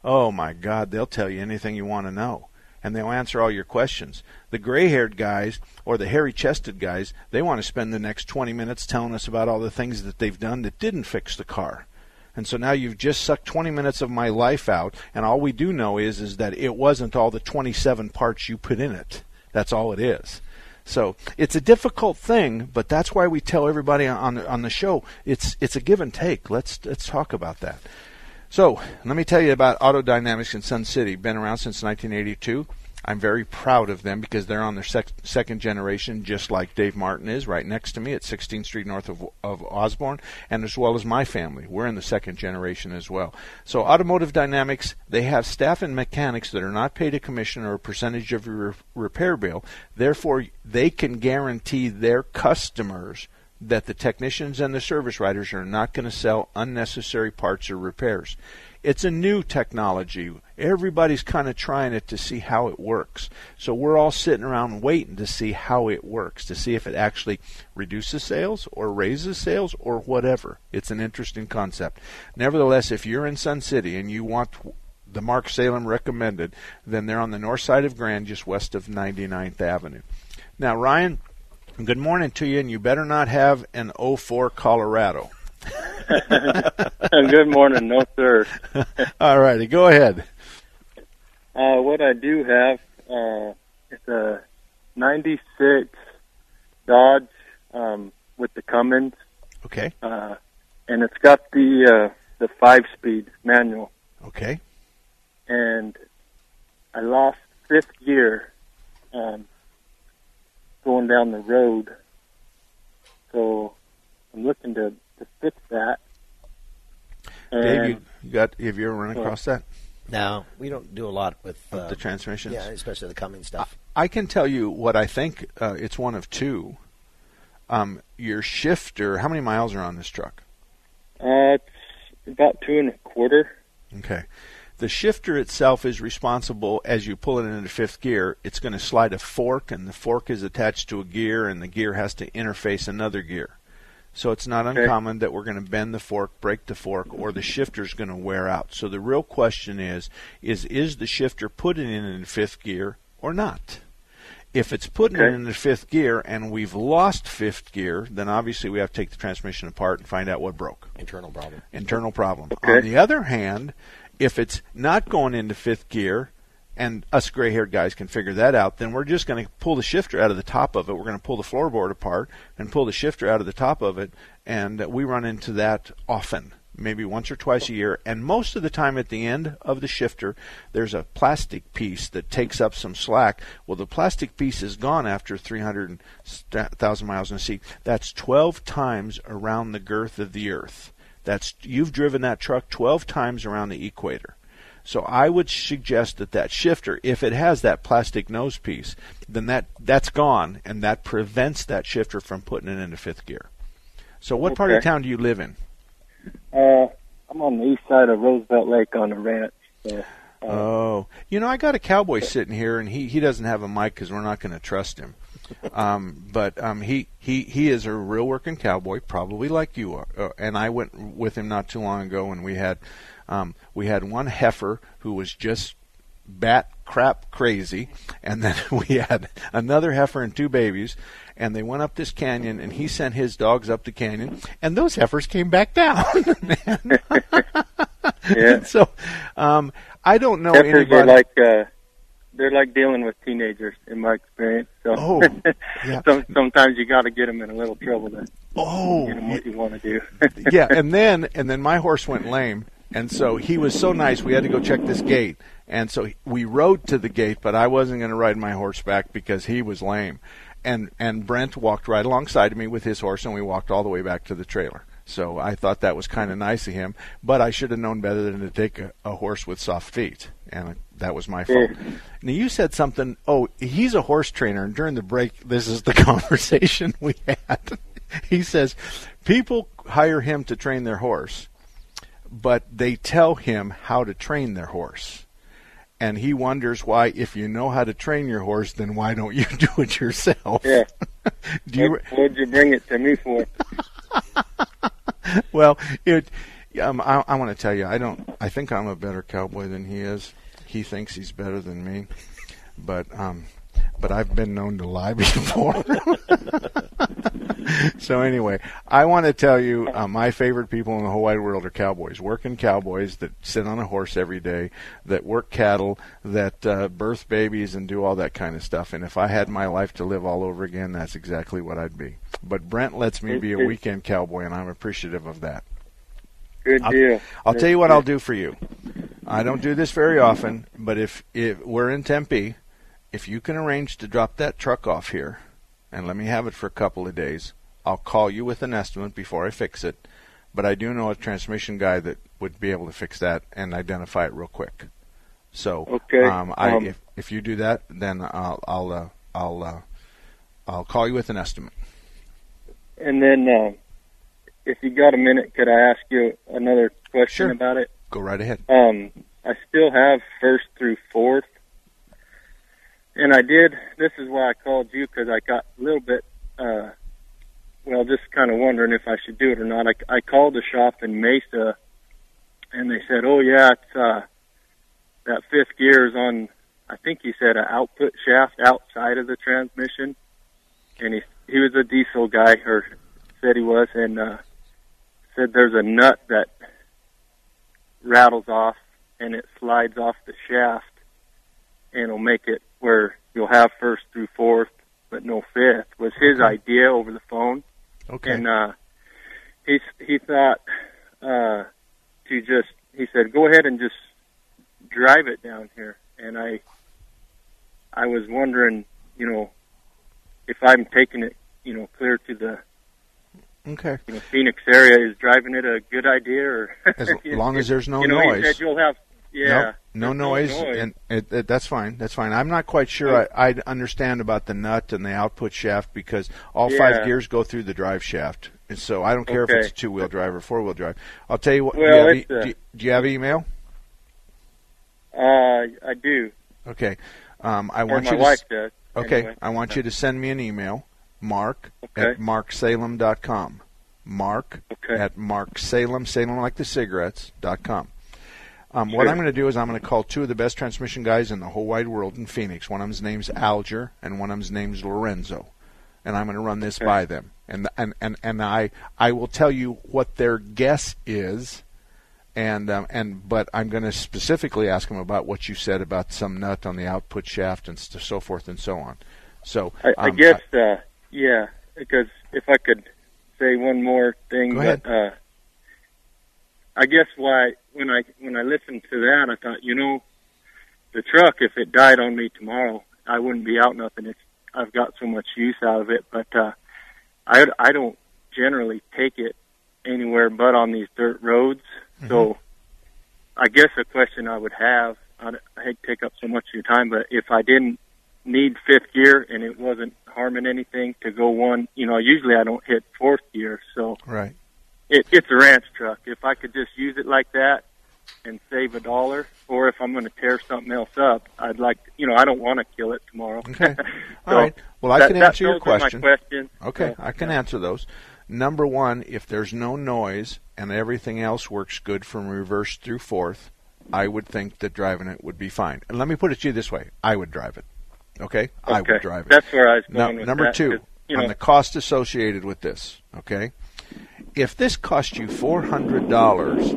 Oh my God, they'll tell you anything you want to know. And they'll answer all your questions. The gray haired guys or the hairy chested guys, they want to spend the next 20 minutes telling us about all the things that they've done that didn't fix the car. And so now you've just sucked 20 minutes of my life out, and all we do know is is that it wasn't all the 27 parts you put in it. That's all it is. So it's a difficult thing, but that's why we tell everybody on the, on the show it's it's a give and take. Let's let's talk about that. So let me tell you about Auto Dynamics in Sun City. Been around since 1982. I'm very proud of them because they're on their sec- second generation, just like Dave Martin is, right next to me at 16th Street north of, of Osborn, and as well as my family. We're in the second generation as well. So, Automotive Dynamics, they have staff and mechanics that are not paid a commission or a percentage of your repair bill. Therefore, they can guarantee their customers that the technicians and the service writers are not going to sell unnecessary parts or repairs. It's a new technology. Everybody's kind of trying it to see how it works. So we're all sitting around waiting to see how it works, to see if it actually reduces sales or raises sales or whatever. It's an interesting concept. Nevertheless, if you're in Sun City and you want the Mark Salem recommended, then they're on the north side of Grand, just west of 99th Avenue. Now, Ryan, Good morning to you, and you better not have an 04 Colorado. Good morning, no sir. (laughs) All righty, go ahead. Uh, what I do have, uh, it's a 96 Dodge, um, with the Cummins. Okay. Uh, and it's got the, uh, the five speed manual. Okay. And I lost fifth gear, um, going down the road. So I'm looking to, to fix that. Dave, And- you, you got have you ever run across that? No, we don't do a lot with uh, the transmissions? Yeah, especially the Cummins stuff. I can tell you what I think. Uh, it's one of two. Um, your shifter. How many miles are on this truck? Uh, it's about two and a quarter. Okay. The shifter itself is responsible as you pull it into fifth gear. It's going to slide a fork, and the fork is attached to a gear, and the gear has to interface another gear. So it's not Okay. uncommon that we're going to bend the fork, break the fork, or the shifter's going to wear out. So the real question is: is is the shifter putting it in fifth gear or not? If it's putting it in the fifth gear and we've lost fifth gear, then obviously we have to take the transmission apart and find out what broke. Internal problem. Internal problem. Okay. On the other hand, if it's not going into fifth gear, and us gray haired guys can figure that out, then we're just going to pull the shifter out of the top of it. We're going to pull the floorboard apart and pull the shifter out of the top of it. And we run into that often, maybe once or twice a year. And most of the time at the end of the shifter, there's a plastic piece that takes up some slack. Well, the plastic piece is gone after 300,000 miles in the seat. That's 12 times around the girth of the earth. That's you've driven that truck 12 times around the equator. So I would suggest that that shifter, if it has that plastic nose piece, then that that's gone, and that prevents that shifter from putting it into fifth gear. So what part of town do you live in? Uh, I'm on the east side of Roosevelt Lake on a ranch. So, Oh, you know, I got a cowboy sitting here, and he he doesn't have a mic because we're not going to trust him. Um, but um, he he he is a real working cowboy, probably like you are. Uh, and I went with him not too long ago, and we had um, we had one heifer who was just bat crap crazy, and then (laughs) we had another heifer and two babies, and they went up this canyon, and he sent his dogs up the canyon, and those heifers came back down. (laughs) Yeah. (laughs) so, um, I don't know heifers anybody. are like uh, they're like dealing with teenagers in my experience. So Oh, (laughs) yeah. some, sometimes you got to get them in a little trouble to Oh, get them what you want to do. (laughs) yeah, and then and then my horse went lame, and so he was so nice. We had to go check this gate, and so we rode to the gate, but I wasn't going to ride my horse back because he was lame, and and Brent walked right alongside of me with his horse, and we walked all the way back to the trailer. So I thought that was kind of nice of him, but I should have known better than to take a, a horse with soft feet, and that was my fault. Now you said something. Oh, he's a horse trainer, and during the break, this is the (laughs) conversation we had. he says people hire him to train their horse, but they tell him how to train their horse. And he wonders why, if you know how to train your horse, then why don't you (laughs) do it yourself? yeah. (laughs) Do you, what'd you bring it to me for? (laughs) well, it. Um, I, I want to tell you, I don't. I think I'm a better cowboy than he is. He thinks he's better than me, but um, but I've been known to lie (laughs) before. (laughs) so anyway, I want to tell you, uh, my favorite people in the whole wide world are cowboys, working cowboys that sit on a horse every day, that work cattle, that uh, birth babies, and do all that kind of stuff. And if I had my life to live all over again, that's exactly what I'd be. But Brent lets me be a weekend cowboy, and I'm appreciative of that. Good I'll, deal. I'll tell you what. I'll do for you. I don't do this very often, but if if we're in Tempe, if you can arrange to drop that truck off here and let me have it for a couple of days, I'll call you with an estimate before I fix it. But I do know a transmission guy that would be able to fix that and identify it real quick. So Okay, um, I um, if if you do that, then I'll I'll uh, I'll uh, I'll call you with an estimate. And then, uh, if you got a minute, could I ask you another question Sure. about it? Go right ahead. Um, I still have first through fourth, and I did. This is why I called you because I got a little bit, uh, well, just kind of wondering if I should do it or not. I, I called the shop in Mesa, and they said, "Oh yeah, it's uh, that fifth gear is on." I think he said an output shaft outside of the transmission, and he he was a diesel guy, or said he was, and uh, said there's a nut that rattles off and it slides off the shaft and it'll make it where you'll have first through fourth, but no fifth. Was his idea over the phone, Okay. and uh, he he thought uh, to just he said go ahead and just drive it down here, and I I was wondering, you know, if I'm taking it, you know, clear to the Okay. you know, Phoenix area is driving it a good idea or As (laughs) long as there's no you know, noise. He said you'll have yeah. No, there's no noise, and it, it, that's fine. That's fine. I'm not quite sure I, I understand about the nut and the output shaft because all five gears go through the drive shaft, and so I don't care if it's a two-wheel drive or four-wheel drive. I'll tell you what. Well, do, you have, e- uh, do, you, do you have email? Uh, I do. Okay. Um, I Or want my you to. wife does, Okay. anyway. I want you to send me an email, Mark Okay. at marksalem.com. Mark Okay. at marksalem, Salem like the cigarettes dot com. Um, What I'm going to do is I'm going to call two of the best transmission guys in the whole wide world in Phoenix. One of them's name's Alger, and one of them's name's Lorenzo, and I'm going to run this Okay. by them. And and and and I I will tell you what their guess is, and um, and but I'm going to specifically ask them about what you said about some nut on the output shaft and so forth and so on. So I, I um, guess uh, yeah, because if I could say one more thing, Go ahead. but uh, I guess why when I when I listened to that, I thought you know, the truck if it died on me tomorrow, I wouldn't be out nothing. It's I've got so much use out of it, but uh, I I don't generally take it anywhere but on these dirt roads. So I guess a question I would have, I, I hate to take up so much of your time, but if I didn't need fifth gear and it wasn't harming anything to go one, you know, usually I don't hit fourth gear, so right. It, it's a ranch truck. If I could just use it like that and save a dollar, or if I'm going to tear something else up, I'd like, you know, I don't want to kill it tomorrow. Okay. So (laughs) All right. Well, I that- can that- answer your those are my question. Okay, So, I can answer those. Number one, if there's no noise and everything else works good from reverse through fourth, I would think that driving it would be fine. And let me put it to you this way: I would drive it. Okay, I would drive it. That's where I was Now, going with number that, two, you on the cost associated with this. Okay, if this cost you four hundred dollars,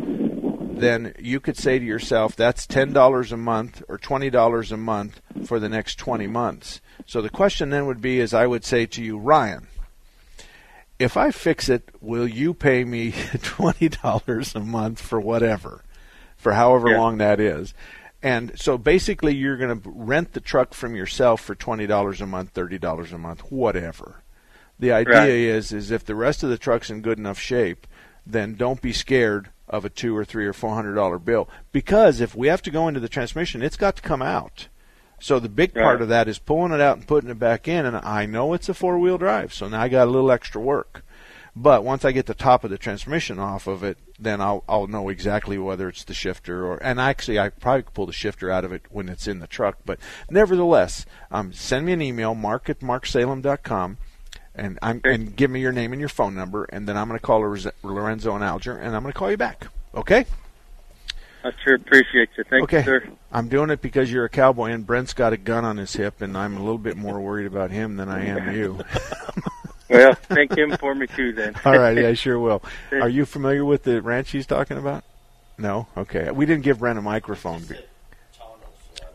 then you could say to yourself, that's ten dollars a month or twenty dollars a month for the next twenty months. So the question then would be, is I would say to you, Ryan, if I fix it, will you pay me (laughs) twenty dollars a month for whatever, for however Yeah. long that is? And so basically, you're going to rent the truck from yourself for twenty dollars a month, thirty dollars a month, whatever. The idea Right. is, is if the rest of the truck's in good enough shape, then don't be scared of a two or three or four hundred dollar bill because if we have to go into the transmission, it's got to come out. So the big part of that is pulling it out and putting it back in, and I know it's a four wheel drive, so now I got a little extra work. But once I get the top of the transmission off of it, then I'll I'll know exactly whether it's the shifter or and actually I probably could pull the shifter out of it when it's in the truck. But nevertheless, um, send me an email, mark at marksalem.com, and I'm and give me your name and your phone number, and then I'm going to call Lorenzo Lorenzo and Alger, and I'm going to call you back. Okay? I sure appreciate you. Thank okay. you, sir. I'm doing it because you're a cowboy, and Brent's got a gun on his hip, and I'm a little bit more worried about him than I am you. (laughs) Well, thank him for me too, then. (laughs) All right, I sure will. (laughs) Are you familiar with the ranch he's talking about? No. Okay. We didn't give Brent a microphone.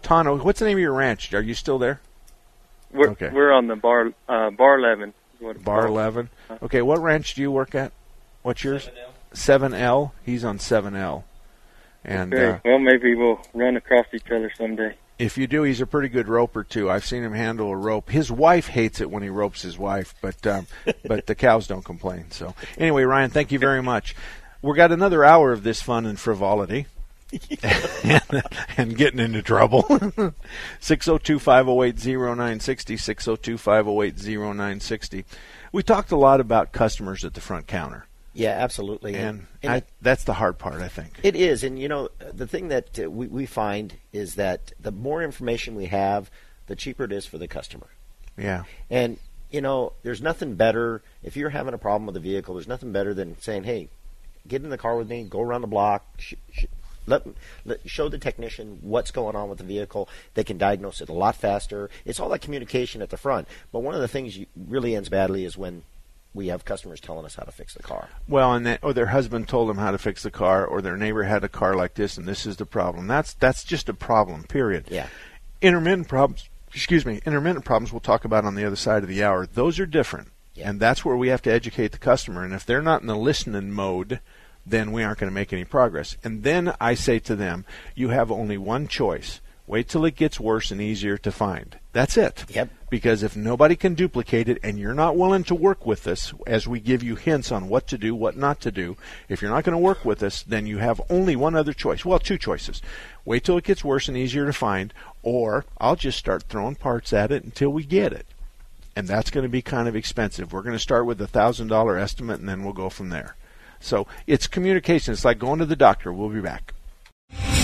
Tano, what's the name of your ranch? Are you still there? We're Okay. we're on the bar uh, bar eleven. Is what it's Bar eleven. Okay. What ranch do you work at? What's yours? Seven L. He's on seven L. And Okay. uh, well, maybe we'll run across each other someday. if you do, he's a pretty good roper too. I've seen him handle a rope. His wife hates it when he ropes his wife, but um, (laughs) but the cows don't complain. So anyway, Ryan, thank you very much. We got another hour of this fun and frivolity. And, (laughs) and getting into trouble. (laughs) 602 508 0960. 602 508 0960. We talked a lot about customers at the front counter. Yeah, absolutely. And, And I, it- that's the hard part, I think. It is, and you know, the thing that uh, we, we find is that the more information we have, the cheaper it is for the customer. Yeah. And you know, there's nothing better if you're having a problem with a vehicle. There's nothing better than saying, "Hey, get in the car with me, go around the block, sh- sh- let, let show the technician what's going on with the vehicle. They can diagnose it a lot faster. It's all that communication at the front. But one of the things you, really ends badly is when we have customers telling us how to fix the car. Well, and that, or their husband told them how to fix the car, or their neighbor had a car like this, and this is the problem. That's that's just a problem. Period. Yeah. Intermittent problems, excuse me, intermittent problems we'll talk about on the other side of the hour. Those are different. And that's where we have to educate the customer. And if they're not in the listening mode, then we aren't going to make any progress. And then I say to them, you have only one choice. Wait till it gets worse and easier to find. That's it. Yep. Because if nobody can duplicate it and you're not willing to work with us as we give you hints on what to do, what not to do, if you're not going to work with us, then you have only one other choice. Well, two choices. Wait till it gets worse and easier to find, or I'll just start throwing parts at it until we get it. And that's going to be kind of expensive. We're going to start with a $1,000 estimate and then we'll go from there. So it's communication. It's like going to the doctor. We'll be back.